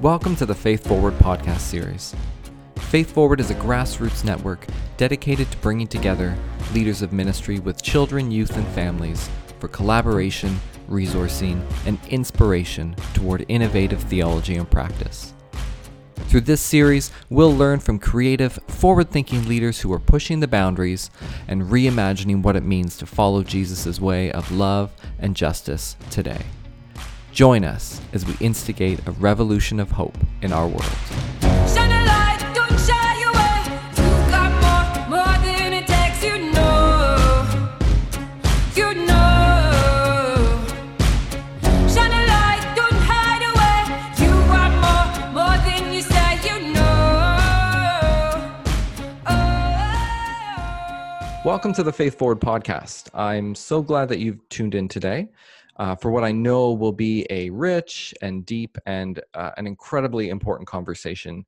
Welcome to the Faith Forward podcast series. Faith Forward is a grassroots network dedicated to bringing together leaders of ministry with children, youth, and families for collaboration, resourcing, and inspiration toward innovative theology and practice. Through this series, we'll learn from creative, forward thinking leaders who are pushing the boundaries and reimagining what it means to follow Jesus' way of love and justice today. Join us as we instigate a revolution of hope in our world. Shine a light, don't shy away. You got more, more than it takes, you know. You know. Shine a light, don't hide away. You are more, more than you say, you know. Oh. Welcome to the Faith Forward podcast. I'm so glad that you've tuned in today uh, for what I know will be a rich and deep and uh, an incredibly important conversation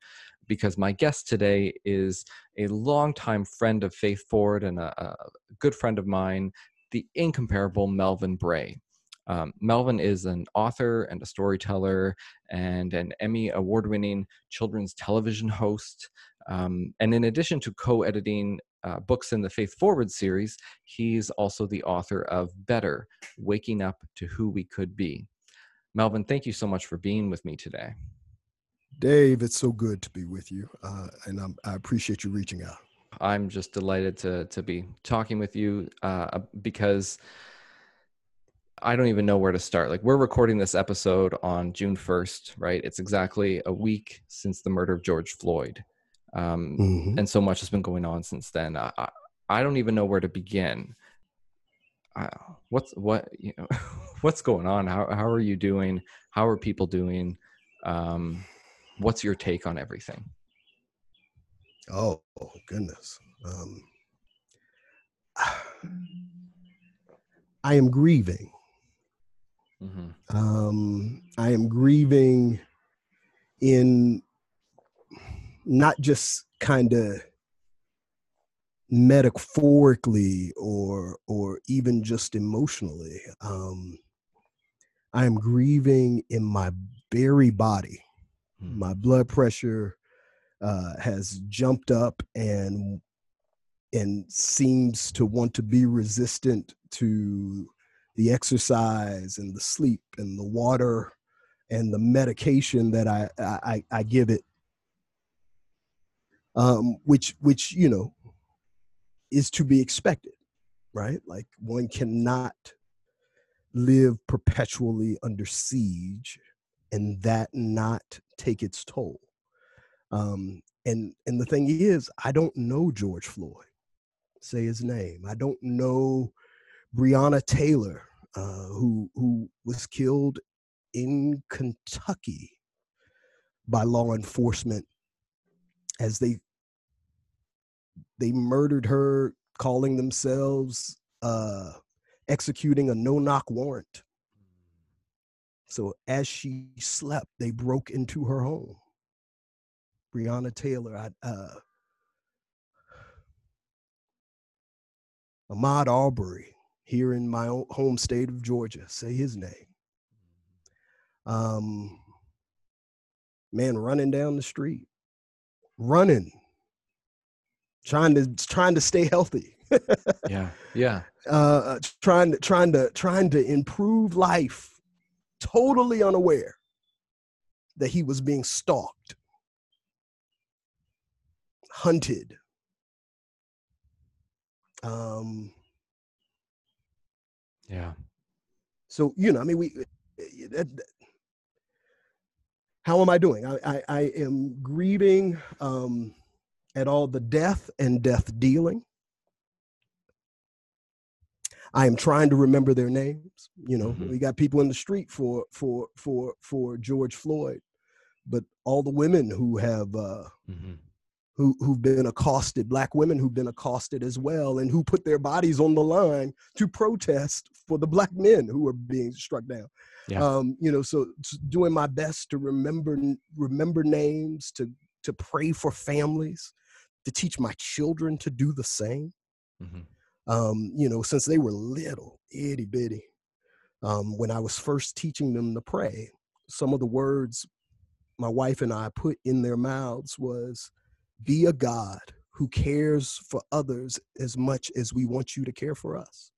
because my guest today is a longtime friend of Faith Forward and a, a good friend of mine, the incomparable Melvin Bray. Um, Melvin is an author and a storyteller and an Emmy award winning children's television host. Um, and in addition to co editing uh, books in the Faith Forward series, he's also the author of Better Waking Up to Who We Could Be. Melvin, thank you so much for being with me today. Dave, it's so good to be with you, uh, and I'm, I appreciate you reaching out. I'm just delighted to to be talking with you uh, because I don't even know where to start. Like we're recording this episode on June 1st, right? It's exactly a week since the murder of George Floyd, um, Mhm. and so much has been going on since then. I, I, I don't even know where to begin. I, what's what you know, what's going on? How how are you doing? How are people doing? Um, what's your take on everything? Oh, oh, goodness. Um, I am grieving. Mm-hmm. Um, I am grieving in not just kind of metaphorically or or even just emotionally. Um, I am grieving in my very body. my blood pressure uh, has jumped up and and seems to want to be resistant to the exercise and the sleep and the water and the medication that I I, I give it, um, which which you know is to be expected, right? Like one cannot live perpetually under siege and that not take its toll. Um, and and the thing is, I don't know George Floyd. Say his name. I don't know Breonna Taylor, uh, who who was killed in Kentucky by law enforcement as they they murdered her, calling themselves uh, executing a no-knock warrant. So as she slept, they broke into her home. Breonna Taylor, I, uh, Ahmaud Arbery, here in my home state of Georgia, say his name. Um, man, running down the street, running, trying to trying to stay healthy. Yeah, yeah. uh, trying to trying to trying to improve life, totally unaware that he was being stalked, hunted. Um, Yeah. so you know, I mean, we. That, that- how am I doing? I, I, I am grieving um, at all the death and death dealing. I am trying to remember their names. You know, Mhm. we got people in the street for for for for George Floyd, but all the women who have uh, hmm who who've been accosted, black women who've been accosted as well, and who put their bodies on the line to protest for the black men who are being struck down. Yeah. Um, you know, so doing my best to remember remember names, to to pray for families, to teach my children to do the same. hmm um, you know, since they were little, itty bitty. Um, when I was first teaching them to pray, some of the words my wife and I put in their mouths was be a God who cares for others as much as we want you to care for us.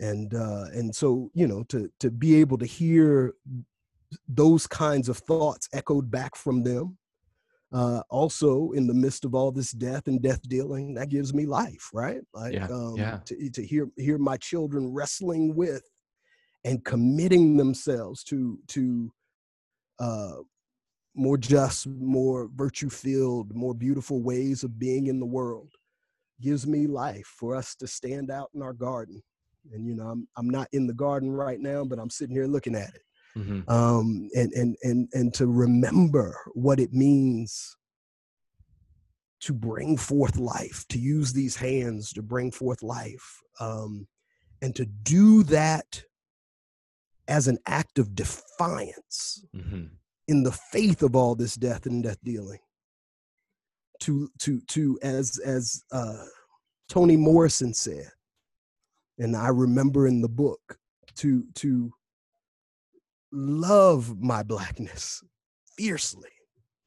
And uh and so, you know, to to be able to hear those kinds of thoughts echoed back from them uh also in the midst of all this death and death dealing that gives me life right like Yeah, um yeah. to, to hear hear my children wrestling with and committing themselves to to uh more just more virtue filled more beautiful ways of being in the world gives me life for us to stand out in our garden and you know i'm i'm not in the garden right now but i'm sitting here looking at it. Hmm um, and and and and to remember what it means to bring forth life, to use these hands to bring forth life, um, and to do that as an act of defiance hmm in the faith of all this death and death dealing. To to to as as uh, Toni Morrison said, and I remember in the book to to love my blackness fiercely.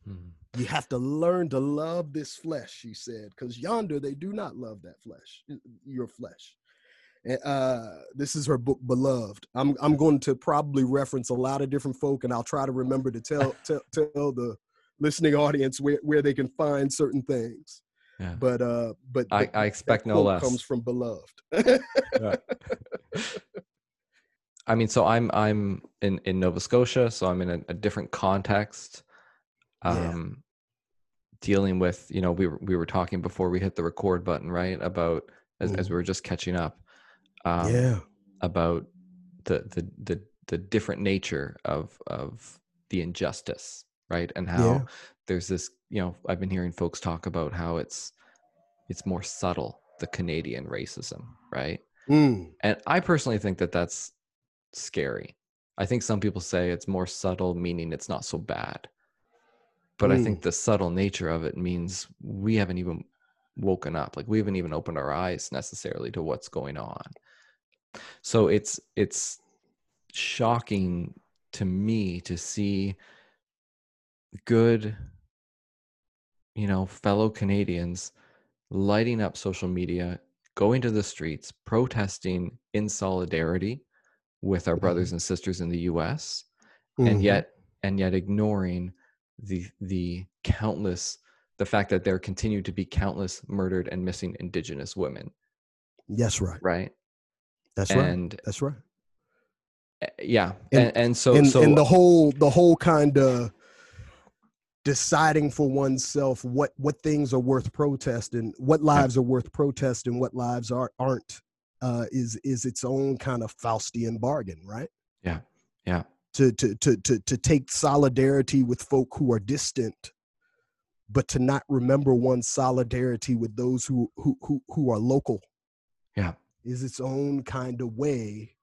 hmm You have to learn to love this flesh, she said, because yonder they do not love that flesh, your flesh. And, Uh, this is her book, Beloved. I'm I'm going to probably reference a lot of different folk, and I'll try to remember to tell tell, tell the listening audience where, where they can find certain things. Yeah. But uh, but I, but I expect no less. comes from Beloved. I mean, so I'm I'm in in Nova Scotia, so I'm in a, a different context. Yeah. Um, dealing with you know we were we were talking before we hit the record button, right? About as, as Mhm. we were just catching up. Um, yeah, About the the the the different nature of of the injustice, right? And how Yeah. there's this you know I've been hearing folks talk about how it's it's more subtle the Canadian racism, right? Mm, And I personally think that that's scary. I think some people say it's more subtle, meaning it's not so bad. But I Mm. think the subtle nature of it means we haven't even woken up. Like we haven't even opened our eyes necessarily to what's going on. So it's it's shocking to me to see good you know fellow Canadians lighting up social media, going to the streets, protesting in solidarity with our brothers and sisters in the US and mhm. yet and yet ignoring the the countless the fact that there continue to be countless murdered and missing indigenous women that's right. right That's right. and That's right. uh, yeah And- and, and so and, so and the whole the whole kind of deciding for oneself what what things are worth protesting what lives are worth protesting what lives are aren't uh is is its own kind of faustian bargain right Yeah, yeah. to to to to, to take solidarity with folk who are distant but to not remember one's solidarity with those who who who, who are local Yeah. is its own kind of way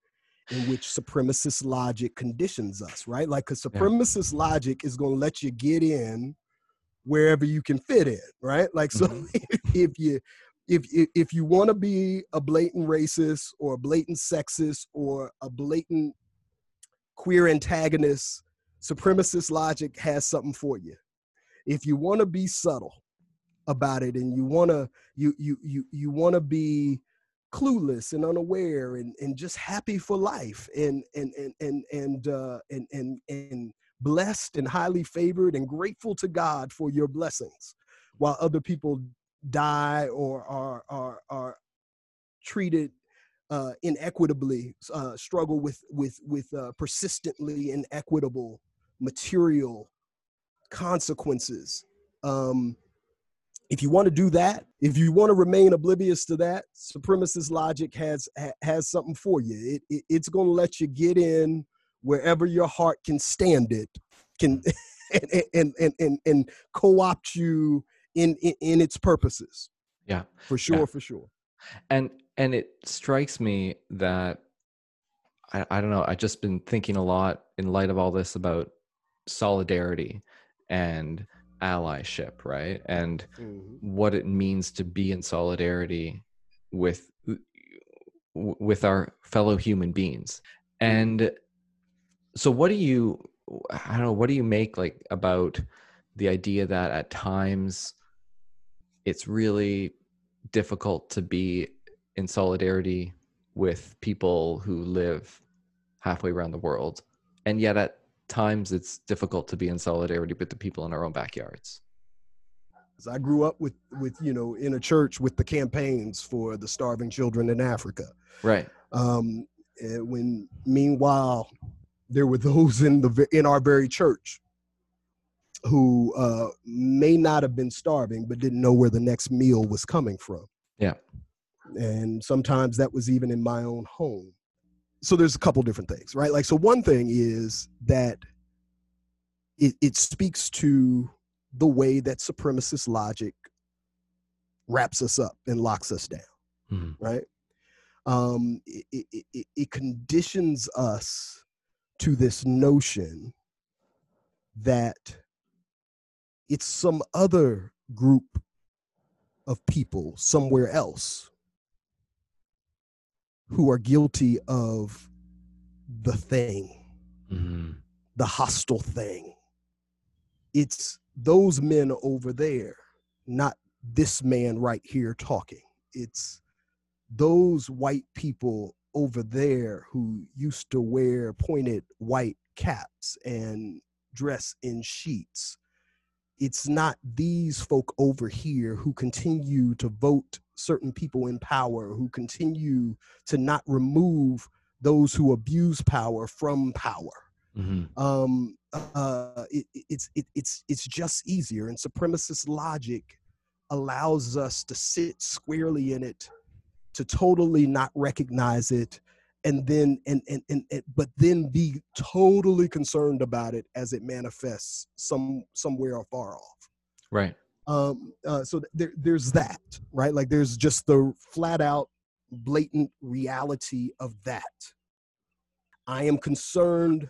in which supremacist logic conditions us, right? Like, because Yeah. supremacist logic is going to let you get in wherever you can fit in, right? Like, so Mhm. if you if if, if you want to be a blatant racist or a blatant sexist or a blatant queer antagonist, supremacist logic has something for you. If you want to be subtle about it and you want to you you you you want to be clueless and unaware and, and just happy for life and and and and and, uh, and and and blessed and highly favored and grateful to God for your blessings, while other people die or are are are treated uh, inequitably, uh, struggle with with with uh, persistently inequitable material consequences. Um, if you want to do that, if you want to remain oblivious to that, supremacist logic has ha, has something for you. It, it it's going to let you get in wherever your heart can stand it, can and and and and, and co-opt you in, in in its purposes. Yeah. for sure, Yeah. for sure. and and it strikes me that I, I don't know I've just been thinking a lot in light of all this about solidarity and allyship right? And mm-hmm. what it means to be in solidarity with with our fellow human beings. Mm-hmm. And so what do you I don't know. What do you make like about the idea that at times it's really difficult to be in solidarity with people who live halfway around the world, and yet at times it's difficult to be in solidarity with the people in our own backyards. 'Cause I grew up with with you know in a church with the campaigns for the starving children in Africa. Right. Um, and when meanwhile there were those in the in our very church who uh, may not have been starving but didn't know where the next meal was coming from. Yeah. And sometimes that was even in my own home. So there's a couple different things, right? Like so one thing is that it, it speaks to the way that supremacist logic wraps us up and locks us down Mhm. right um it, it, it, it conditions us to this notion that it's some other group of people somewhere else who are guilty of the thing Mhm. the hostile thing. It's those men over there, not this man right here talking. It's those white people over there who used to wear pointed white caps and dress in sheets. It's not these folk over here who continue to vote certain people in power, who continue to not remove those who abuse power from power Mhm. um uh it- it's it, it's it's just easier and supremacist logic allows us to sit squarely in it to totally not recognize it and then and and, and, and but then be totally concerned about it as it manifests some somewhere far off Right. Um uh, so there, there's that right? Like there's just the flat out blatant reality of that. I am concerned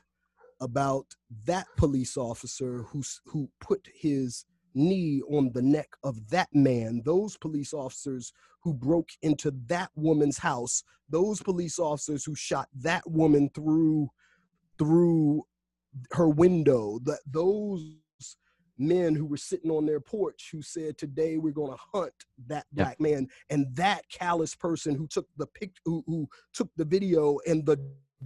about that police officer who who put his knee on the neck of that man. Those police officers who broke into that woman's house. Those police officers who shot that woman through through her window. That those men who were sitting on their porch who said today we're going to hunt that Yeah. black man and that callous person who took the pic who, who took the video and the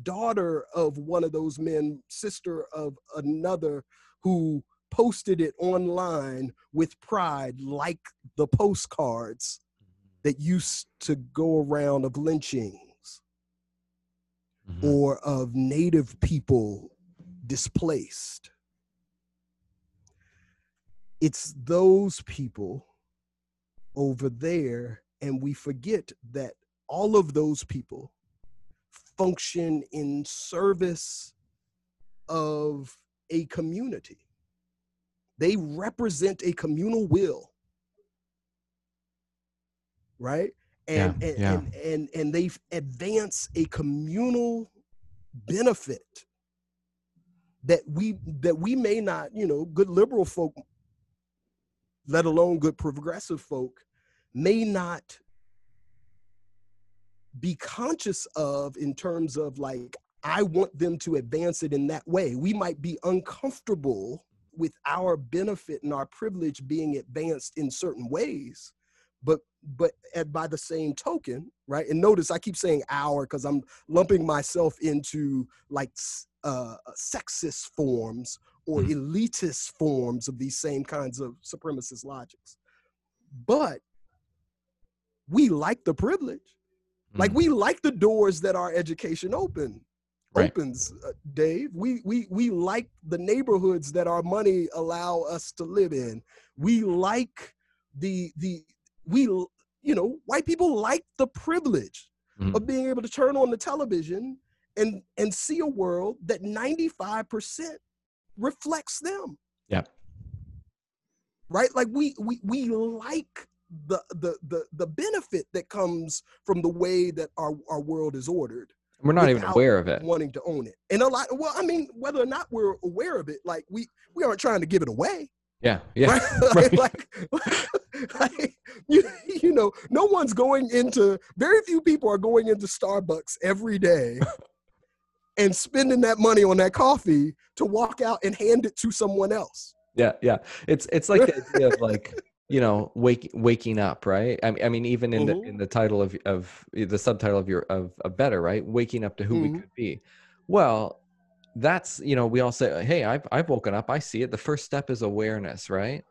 daughter of one of those men sister of another who posted it online with pride like the postcards that used to go around of lynchings Mhm. or of native people displaced. It's those people over there, and we forget that all of those people function in service of a community. They represent a communal will, right? And Yeah, and, yeah. and and and they advance a communal benefit that we that we may not, you know, good liberal folk, let alone good progressive folk, may not be conscious of in terms of like I want them to advance it in that way. We might be uncomfortable with our benefit and our privilege being advanced in certain ways, but but at, by the same token, right? And notice I keep saying our because I'm lumping myself into like uh, sexist forms or Mhm. elitist forms of these same kinds of supremacist logics. But we like the privilege. Like Mhm. we like the doors that our education open Right. opens, uh, Dave. We we we like the neighborhoods that our money allow us to live in. We like the the we you know white people like the privilege Mhm. of being able to turn on the television and and see a world that 95% reflects them Yeah. right like we we we like the the the the benefit that comes from the way that our our world is ordered We're not even aware of it. wanting to own it and a lot well i mean whether or not we're aware of it like we we aren't trying to give it away Yeah. Yeah. right? right. like, like you, you know no one's going into very few people are going into starbucks every day and spending that money on that coffee to walk out and hand it to someone else. Yeah, yeah. It's it's like the idea of like you know wake, waking up, right? I mean, I mean even in Mhm. the in the title of of the subtitle of your of, of better, right? Waking up to who Mhm. we could be. Well, that's you know we all say, hey, I've I've woken up. I see it. The first step is awareness, right?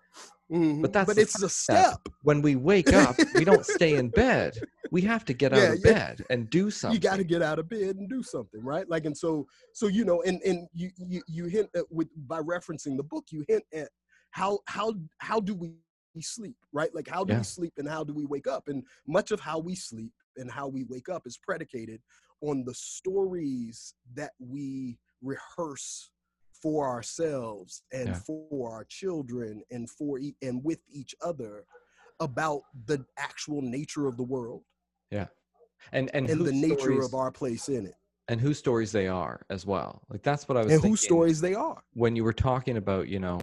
Mhm. But that's but the it's a step. step. When we wake up, we don't stay in bed. We have to get out of yeah. bed and do something. you got to get out of bed and do something right like and so so you know and and you you, you hint at with by referencing the book you hint at how how how do we sleep right like how do Yeah. we sleep and how do we wake up and much of how we sleep and how we wake up is predicated on the stories that we rehearse for ourselves and Yeah. for our children and for e- and with each other about the actual nature of the world and and, and the nature stories- of our place in it and whose stories they are as well. Like that's what I was and whose stories they are when you were talking about, you know,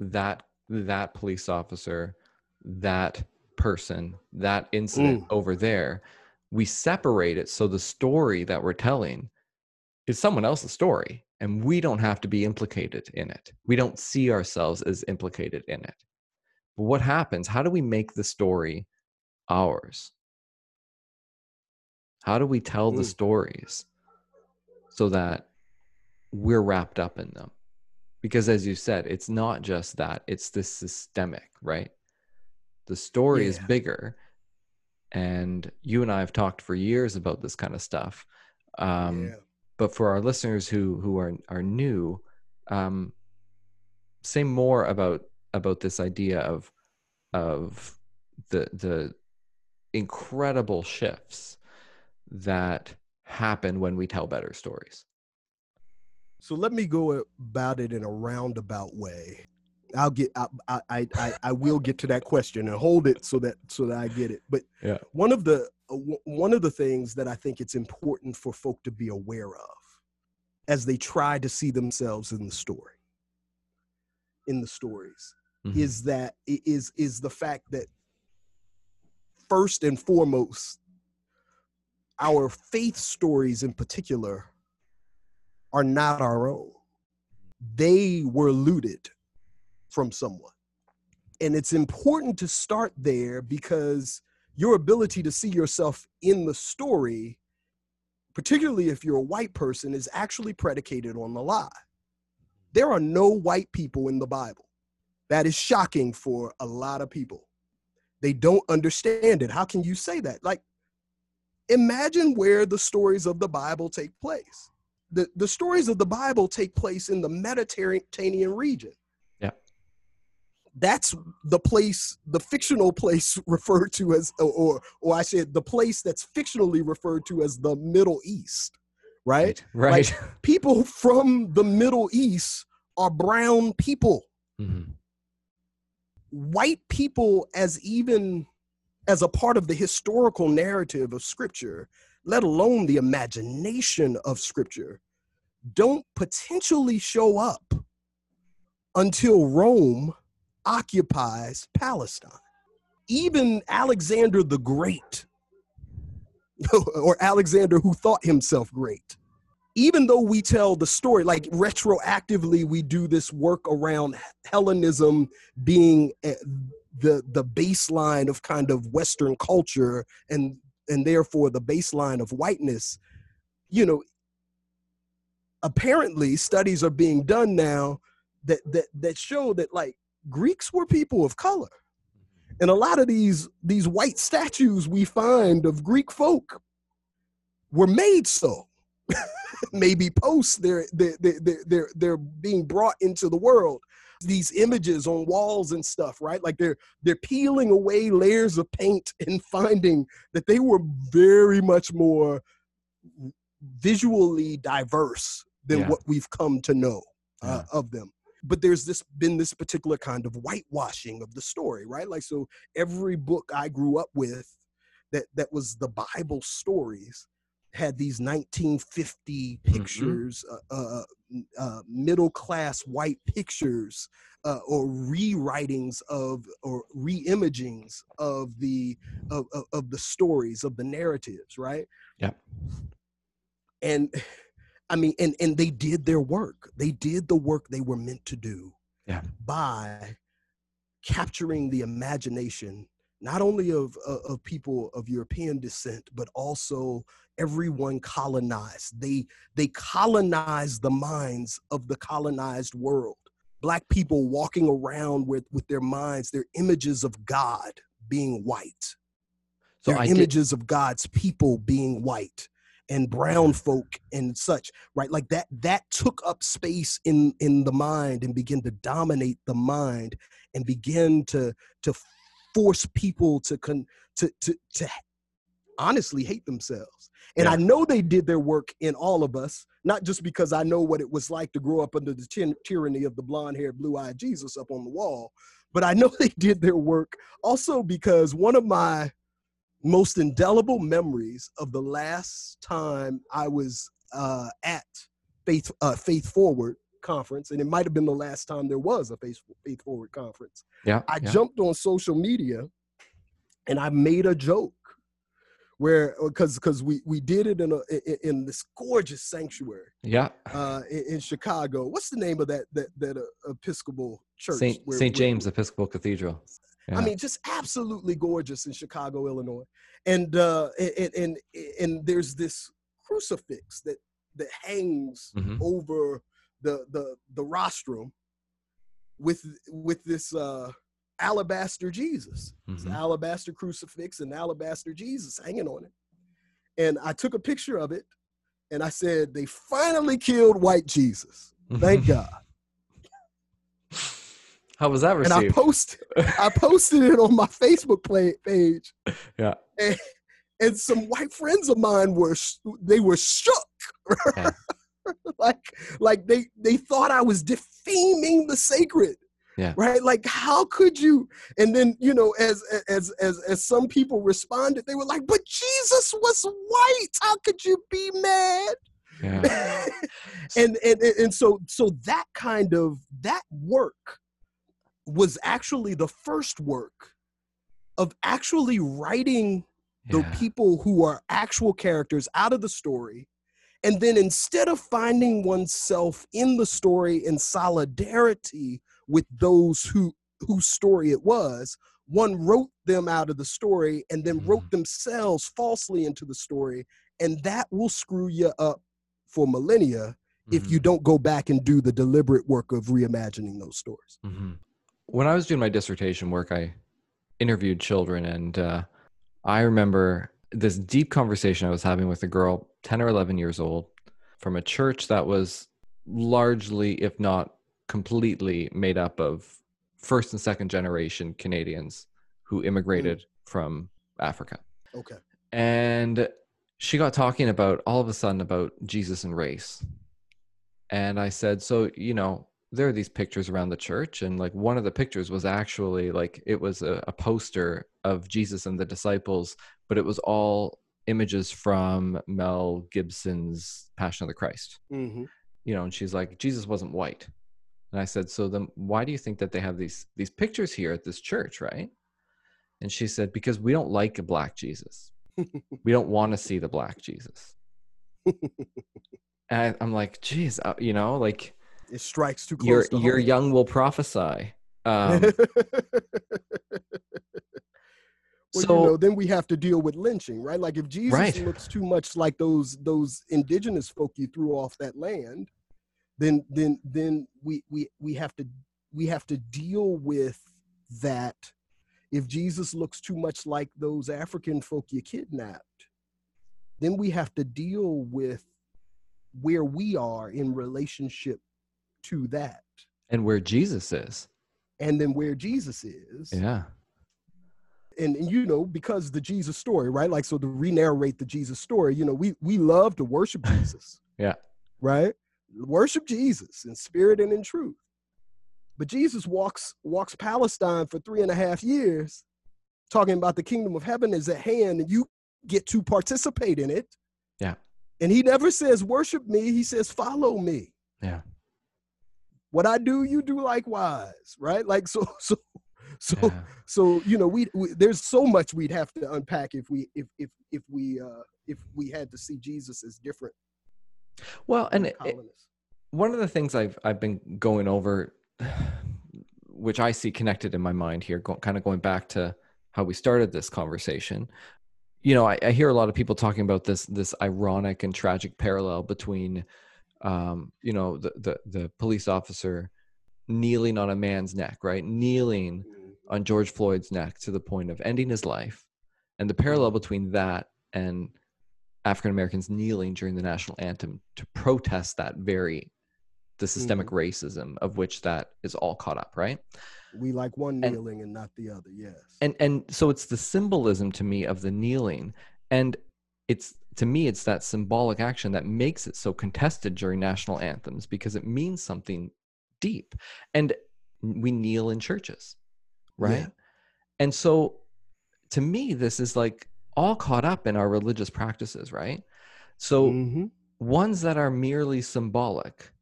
that that police officer, that person, that incident Mm. over there, we separate it so the story that we're telling is someone else's story and we don't have to be implicated in it. We don't see ourselves as implicated in it. But what happens? How do we make the story ours? How do we tell the Mm. stories so that we're wrapped up in them? Because as you said, it's not just that, it's this systemic, right? The story is bigger. And you and I have talked for years about this kind of stuff. Um, yeah but for our listeners who who are are new um say more about about this idea of of the the incredible shifts that happen when we tell better stories. So let me go about it in a roundabout way. I'll get i i i, I- will get to that question and hold it so that so that i get it. But Yeah. one of the one of the things that i think it's important for folk to be aware of as they try to see themselves in the story in the stories Mhm. is that is is the fact that first and foremost our faith stories in particular are not our own they were looted from someone and it's important to start there because your ability to see yourself in the story particularly if you're a white person is actually predicated on the lie there are no white people in the bible that is shocking for a lot of people. They don't understand it. How can you say that? Like, imagine where the stories of the Bible take place. The, the stories of the Bible take place in the Mediterranean region. That's the place, the fictional place referred to as, or, or, I said the place that's fictionally referred to as the Middle East, right? right People from the Middle East are brown people Mhm. white people as even as a part of the historical narrative of scripture let alone the imagination of scripture don't potentially show up until rome occupies palestine. Even alexander the great or alexander who thought himself great. Even though we tell the story like retroactively we do this work around hellenism being eh, the the baseline of kind of western culture and and therefore the baseline of whiteness. You know apparently studies are being done now that that that show that like greeks were people of color. And a lot of these these white statues we find of greek folk were made so. Maybe post they're they're, they're they're they're being brought into the world. These images on walls and stuff right? Like they're they're peeling away layers of paint and finding that they were very much more visually diverse than Yeah. what we've come to know uh, of them but there's this been this particular kind of whitewashing of the story right? Like so every book i grew up with that that was the bible stories had these 1950 pictures uh, uh, uh, middle class white pictures uh, or rewritings of or reimagings of the of, of, of the stories of the narratives right? Yep. and I mean, and and they did their work. They did the work they were meant to do. Yeah. By capturing the imagination not only of, of of people of European descent, but also everyone colonized. They they colonized the minds of the colonized world. Black people walking around with with their minds, their images of God being white, So their I did, images of God's people being white, and brown folk and such. Right, like that. That took up space in in the mind and began to dominate the mind and begin to to force people to con to to to honestly hate themselves. And I know they did their work in all of us, not just because I know what it was like to grow up under the ty- tyranny of the blonde haired, blue eyed Jesus up on the wall, but I know they did their work also because one of my most indelible memories of the last time I was uh, at Faith, uh, Faith Forward conference, and it might have been the last time there was a Faith, Faith Forward conference. yeah, I yeah. jumped on social media and I made a joke where because because we we did it in a in, in this gorgeous sanctuary yeah. uh in, in Chicago. What's the name of that that that uh, Episcopal church? Saint where- Saint where- James Episcopal Cathedral. I mean, just absolutely gorgeous in Chicago, Illinois. And uh and and, and there's this crucifix that that hangs Mhm. over the the the rostrum with with this uh alabaster Jesus. Mhm. alabaster crucifix and alabaster Jesus hanging on it. And I took a picture of it and I said, they finally killed white Jesus. Thank God. How was that received? And I posted I posted it on my Facebook page. Yeah. And, and some white friends of mine were they were shook. Yeah. like like they they thought I was defaming the sacred. Yeah. Right? Like how could you? And then, you know, as as as as some people responded, they were like, "But Jesus was white. How could you be mad?" yeah. and, and and and so so that kind of that work was actually the first work of actually writing the Yeah. people who are actual characters out of the story and then instead of finding oneself in the story in solidarity with those who whose story it was one wrote them out of the story and then wrote themselves falsely into the story and that will screw you up for millennia if you Mhm. don't go back and do the deliberate work of reimagining those stories Mhm. When I was doing my dissertation work, I interviewed children, and uh, I remember this deep conversation I was having with a girl, 10 or 11 years old, from a church that was largely, if not completely, made up of first and second generation Canadians who immigrated from Africa. okay And she got talking about all of a sudden about Jesus and race. And I said, So, you know, there are these pictures around the church. And like one of the pictures was actually like it was a, a poster of Jesus and the disciples, but it was all images from Mel Gibson's Passion of the Christ. mm-hmm. You know, and she's like, Jesus wasn't white. And I said, So then why do you think that they have these these pictures here at this church, right? And she said, Because we don't like a black Jesus we don't want to see the black Jesus. and I'm like, geez, uh, you know, like it strikes too close your to your home. young will prophesy. Um, well, so you know, then we have to deal with lynching, right? Like if Jesus Right. looks too much like those those indigenous folk you threw off that land, then then then we we we have to we have to deal with that. If Jesus looks too much like those African folk you kidnapped, then we have to deal with where we are in relationship to that, and where Jesus is, and then where Jesus is. yeah, and, and you know because the jesus story right? Like so to re-narrate the jesus story you know we we love to worship jesus. Yeah. right? Worship jesus in spirit and in truth. But jesus walks walks palestine for three and a half years talking about the kingdom of heaven is at hand and you get to participate in it. Yeah. and he never says worship me. He says follow me. Yeah, what i do you do likewise right like so so so yeah. so you know we, we there's so much we'd have to unpack if we if if if we uh if we had to see jesus as different Well, and it, one of the things I've I've been going over, which I see connected in my mind here, go, kind of going back to how we started this conversation. You know, I, I hear a lot of people talking about this this ironic and tragic parallel between, um, you know, the, the the police officer kneeling on a man's neck, right? Kneeling Mhm. on George Floyd's neck to the point of ending his life, and the parallel between that and African Americans kneeling during the national anthem to protest that very the systemic racism of which that is all caught up, right? We like one And- kneeling and not the other. Yes. And and so it's the symbolism to me of the kneeling, and it's to me it's that symbolic action that makes it so contested during national anthems because it means something deep, and we kneel in churches, right? Yeah. And so to me this is like all caught up in our religious practices, right? So Mhm. ones that are merely symbolic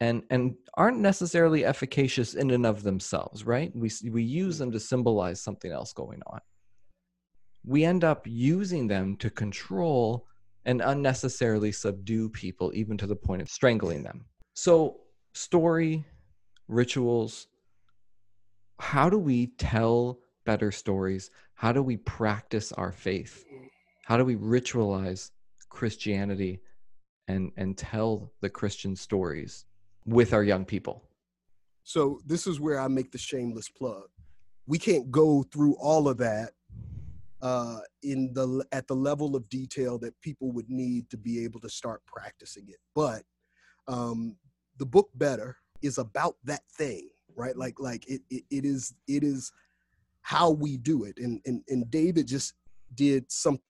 and and aren't necessarily efficacious in and of themselves right we we use them to symbolize something else going on we end up using them to control and unnecessarily subdue people even to the point of strangling them. So story rituals how do we tell better stories? How do we practice our faith? How do we ritualize christianity and and tell the christian stories with our young people? So this is where I make the shameless plug. We can't go through all of that uh, in the at the level of detail that people would need to be able to start practicing it. But um, the book Better is about that thing, right? Like like it it, it is it is how we do it. And, and and David just did something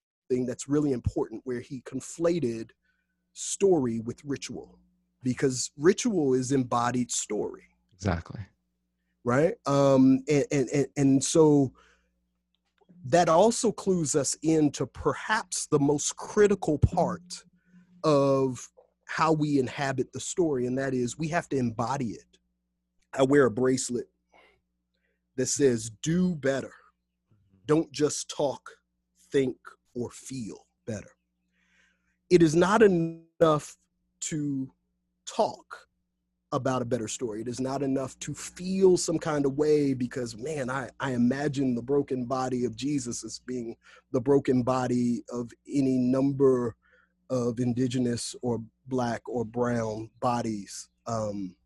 that's really important where he conflated story with ritual because ritual is embodied story exactly right um and and and, and so that also clues us into perhaps the most critical part of how we inhabit the story and that is we have to embody it. I wear a bracelet that says do better. Mm-hmm. Don't just talk think or feel better. It is not enough to talk about a better story. It is not enough to feel some kind of way because, man, I, I imagine the broken body of Jesus as being the broken body of any number of indigenous or black or brown bodies um,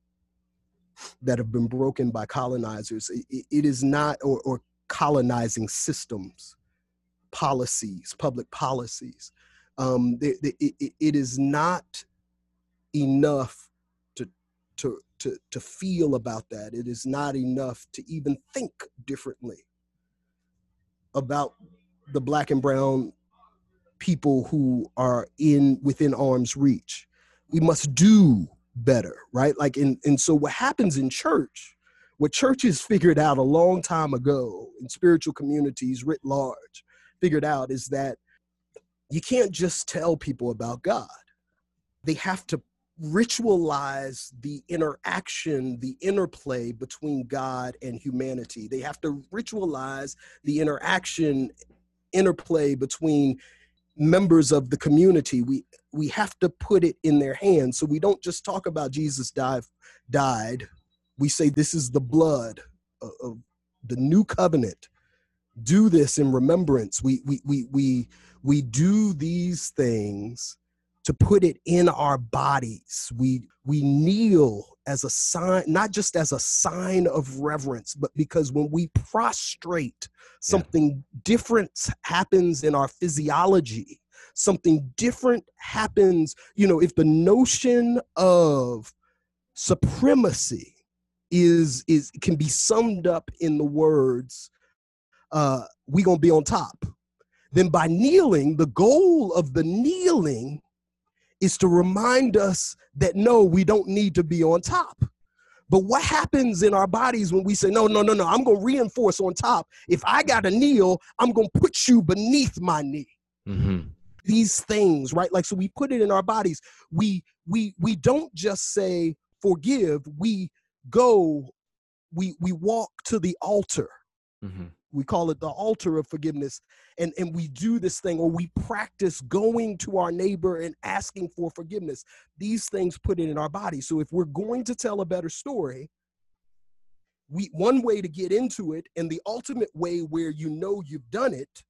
that have been broken by colonizers. It- it- is not, or, or colonizing systems, policies, public policies. Um, it- it- it is not enough to to to feel about that. It is not enough to even think differently about the black and brown people who are in within arm's reach. We must do better right? Like and and so what happens in church what churches figured out a long time ago in spiritual communities writ large figured out is that you can't just tell people about god. They have to ritualize the interaction, the interplay between God and humanity. They have to ritualize the interaction, interplay between members of the community. We we have to put it in their hands. So we don't just talk about Jesus died died. We say this is the blood of, of the new covenant. Do this in remembrance. We we we we we do these things to put it in our bodies. We we kneel as a sign, not just as a sign of reverence, but because when we prostrate, something different happens in our physiology. Something different happens, you know, if the notion of supremacy is is can be summed up in the words uh we gonna be on top then by kneeling the goal of the kneeling is to remind us that no, we don't need to be on top. But what happens in our bodies when we say, no, no, no, no, I'm going to reinforce on top. If I got to kneel, I'm going to put you beneath my knee. hmm These things, right? Like, so we put it in our bodies. We, we, we don't just say forgive. We go, we, we walk to the altar hmm we call it the altar of forgiveness and and we do this thing or we practice going to our neighbor and asking for forgiveness these things put it in our body. So if we're going to tell a better story we one way to get into it and the ultimate way where you know you've done it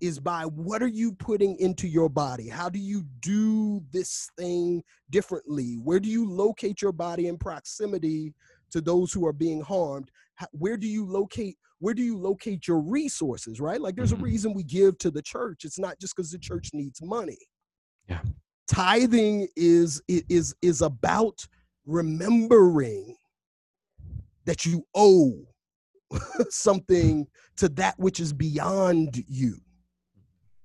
is by what are you putting into your body? How do you do this thing differently? Where do you locate your body in proximity to those who are being harmed where do you locate where do you locate your resources right? Like there's a mm-hmm. reason we give to the church. It's not just because the church needs money. Yeah. tithing is is is about remembering that you owe something to that which is beyond you.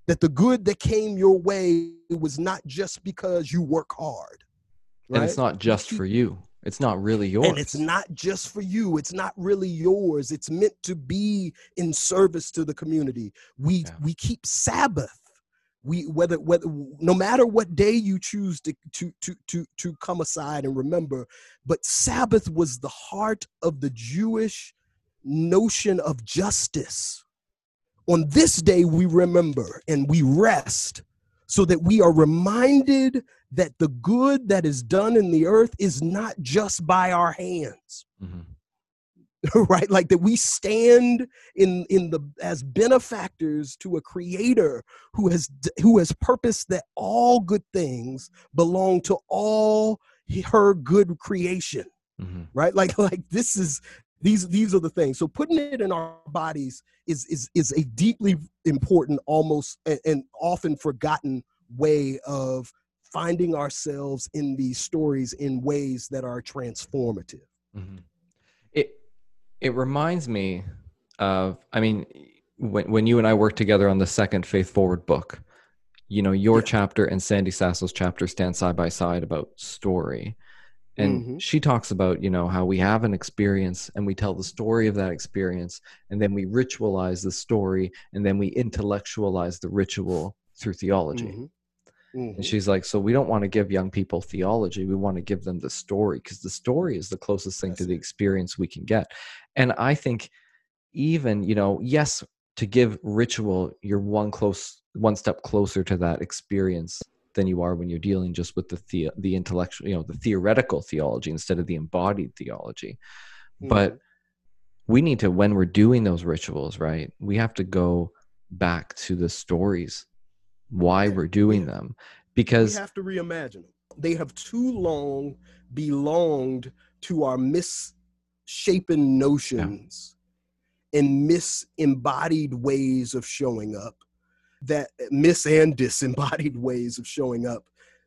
That the good that came your way was not just because you work hard And it's not just for you. It's not really yours. and it's not just for you. It's not really yours. It's meant to be in service to the community. We Yeah. we keep sabbath. We whether whether no matter what day you choose to to to to to come aside and remember but sabbath was the heart of the jewish notion of justice. On this day we remember and we rest so that we are reminded that the good that is done in the earth is not just by our hands. Mhm. right? Like that we stand in in the as benefactors to a creator who has who has purposed that all good things belong to all her good creation. Mhm. right? Like like this is these these are the things. So putting it in our bodies is is is a deeply important almost and, and often forgotten way of finding ourselves in these stories in ways that are transformative Mhm. It it reminds me of I mean when when you and I worked together on the second Faith Forward book, you know, your Yeah. chapter and Sandy Sasso's chapter stand side by side about story. And Mhm. she talks about, you know, how we have an experience and we tell the story of that experience and then we ritualize the story and then we intellectualize the ritual through theology. Mhm. Mhm. And she's like, so we don't want to give young people theology. We want to give them the story because the story is the closest thing to That's the experience we can get. And I think even, you know, yes, to give ritual, you're one close, one step closer to that experience than you are when you're dealing just with the the, the intellectual, you know, the theoretical theology instead of the embodied theology. But we need to, when we're doing those rituals, right? We have to go back to the stories, why we're doing yeah. them, we have to reimagine them. They have too long belonged to our misshapen notions and misembodied ways of showing up, that mis and disembodied ways of showing up.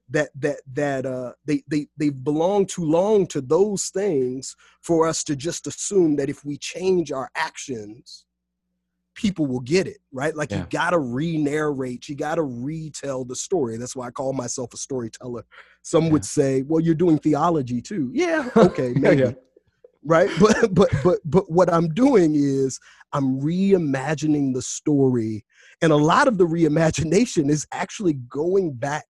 That that that uh they they they belong too long to those things for us to just assume that if we change our actions, people will get it right? Like Yeah. you gotta re-narrate you gotta retell the story. That's why i call myself a storyteller. Some would say well you're doing theology too. Yeah okay Yeah, maybe yeah. right? But but but but what i'm doing is i'm reimagining the story and a lot of the reimagination is actually going back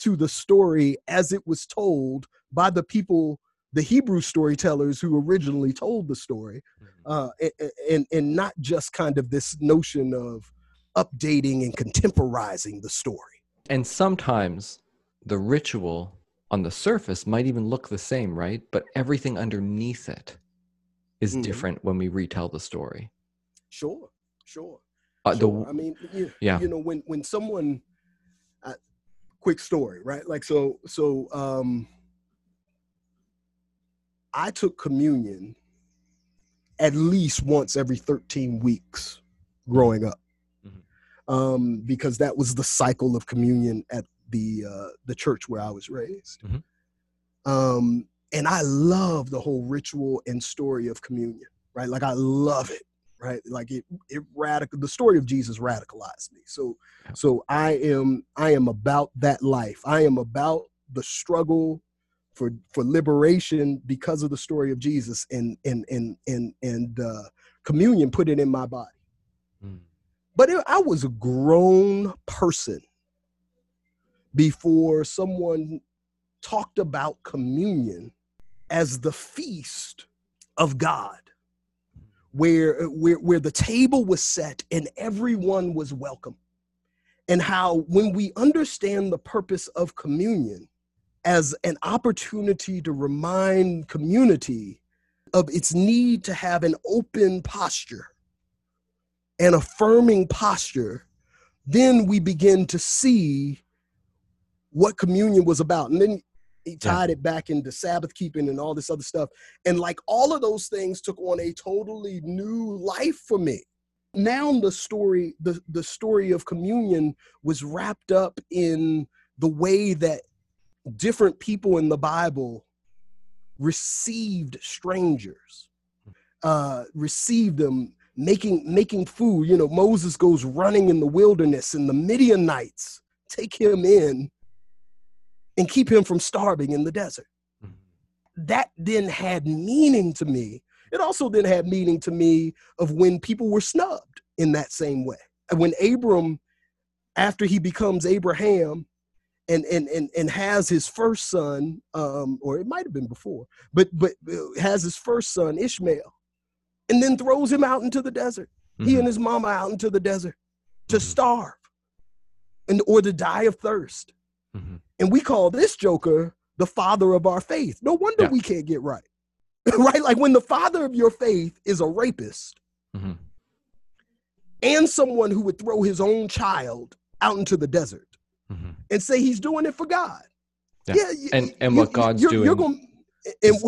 to the story as it was told by the people the hebrew storytellers who originally told the story uh, a- a- and and not just kind of this notion of updating and contemporizing the story. and sometimes the ritual on the surface might even look the same, right? But everything underneath it is Mhm. different when we retell the story. Sure, sure. Uh, the. I mean, you, yeah. you know, when when someone, uh, quick story, right? Like so, so um, I took communion at least once every thirteen weeks growing up, Mhm. um, because that was the cycle of communion at the uh, the church where I was raised. Mhm. Um, and I love the whole ritual and story of communion, right? Like I love it, right? Like it it radical the story of Jesus radicalized me. So so I am I am about that life. I am about the struggle for for liberation because of the story of Jesus and and and and and uh, communion put it in my body. Mm. But it, I was a grown person before someone talked about communion as the feast of God, where where where the table was set and everyone was welcome and how when we understand the purpose of communion as an opportunity to remind community of its need to have an open posture an affirming posture then we begin to see what communion was about. And then he tied it back into sabbath keeping and all this other stuff. And like all of those things took on a totally new life for me. Now the story the, the story of communion was wrapped up in the way that different people in the bible received strangers uh received them making making food. You know moses goes running in the wilderness and the midianites take him in and keep him from starving in the desert. Mhm. that then had meaning to me. It also then had meaning to me of when people were snubbed in that same way. When abram after he becomes abraham and and and, and has his first son um or it might have been before but but uh, has his first son ishmael and then throws him out into the desert he Mhm. and his mama out into the desert to Mhm. starve and or to die of thirst Mhm. and we call this joker the father of our faith no wonder Yeah. we can't get right right like when the father of your faith is a rapist Mhm. and someone who would throw his own child out into the desert Mhm. and say he's doing it for god Yeah. y- And- y- and you- what God's you're, you're doing going and is-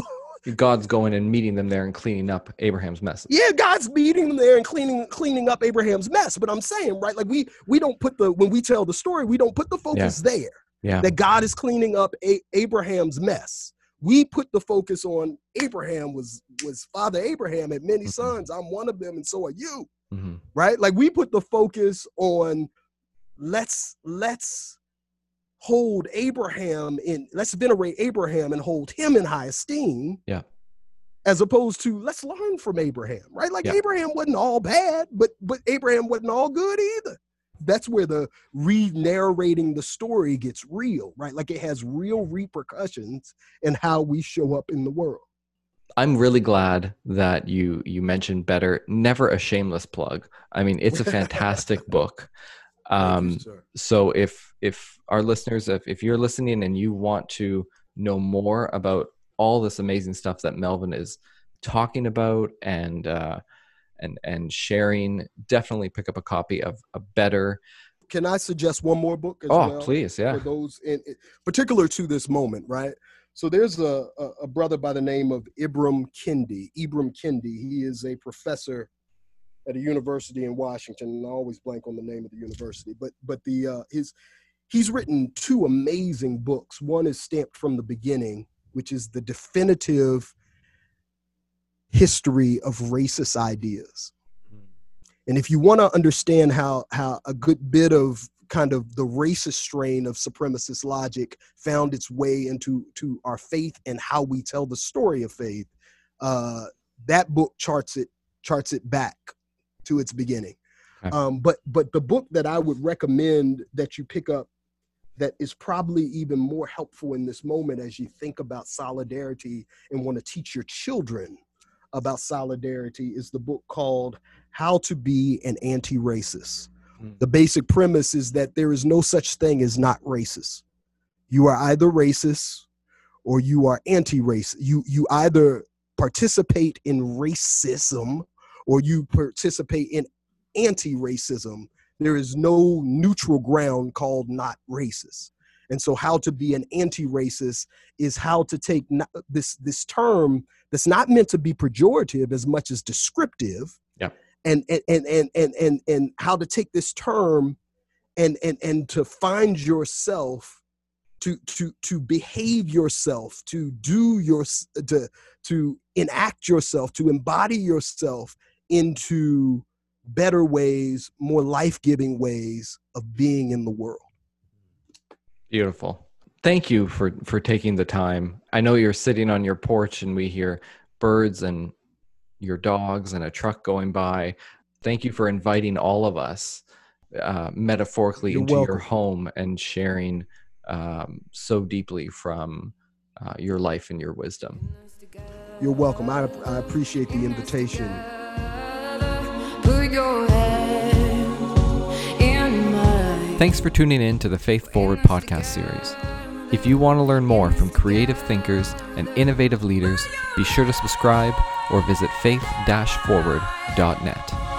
God's going and meeting them there and cleaning up Abraham's mess. yeah god's meeting them there and cleaning cleaning up abraham's mess but i'm saying right like we we don't put the when we tell the story we don't put the focus there Yeah. that God is cleaning up A- Abraham's mess. We put the focus on Abraham was was Father Abraham had many Mhm. sons. I'm one of them, and so are you. Mhm. Right? Like we put the focus on let's let's hold Abraham in let's venerate Abraham and hold him in high esteem. Yeah. As opposed to let's learn from Abraham, right? Like Yeah. Abraham wasn't all bad, but but Abraham wasn't all good either that's where the re-narrating the story gets real right like it has real repercussions in how we show up in the world I'm really glad that you you mentioned better. Never a shameless plug. I mean, it's a fantastic book. Um, so if if our listeners if, if you're listening and you want to know more about all this amazing stuff that melvin is talking about and uh and and sharing definitely pick up a copy of a better. Can i suggest one more book as oh well? please yeah. For those in, in- particular to this moment right? So there's a, a, a brother by the name of ibram kendi ibram kendi. He is a professor at a university in washington and i always blank on the name of the university but but the uh his he's written two amazing books. One is stamped from the beginning which is the definitive history of racist ideas. And if you want to understand how how a good bit of kind of the racist strain of supremacist logic found its way into to our faith and how we tell the story of faith uh that book charts it charts it back to its beginning Okay. um but but the book that i would recommend that you pick up that is probably even more helpful in this moment as you think about solidarity and want to teach your children about solidarity is the book called how to be an anti-racist Mm. the basic premise is that there is no such thing as not racist you are either racist or you are anti-racist you you either participate in racism or you participate in anti-racism there is no neutral ground called not racist and so how to be an anti-racist is how to take not, this this term that's not meant to be pejorative as much as descriptive Yeah. and and and and and and, and how to take this term and and and to find yourself to to to behave yourself to do your to to enact yourself to embody yourself into better ways more life-giving ways of being in the world. Beautiful. Thank you for for taking the time. I know you're sitting on your porch and we hear birds and your dogs and a truck going by. Thank you for inviting all of us uh, metaphorically You're into your home and sharing um, so deeply from uh, your life and your wisdom. You're welcome. I, I appreciate the invitation Thanks for tuning in to the Faith Forward podcast series. If you want to learn more from creative thinkers and innovative leaders, be sure to subscribe or visit faith-forward.net.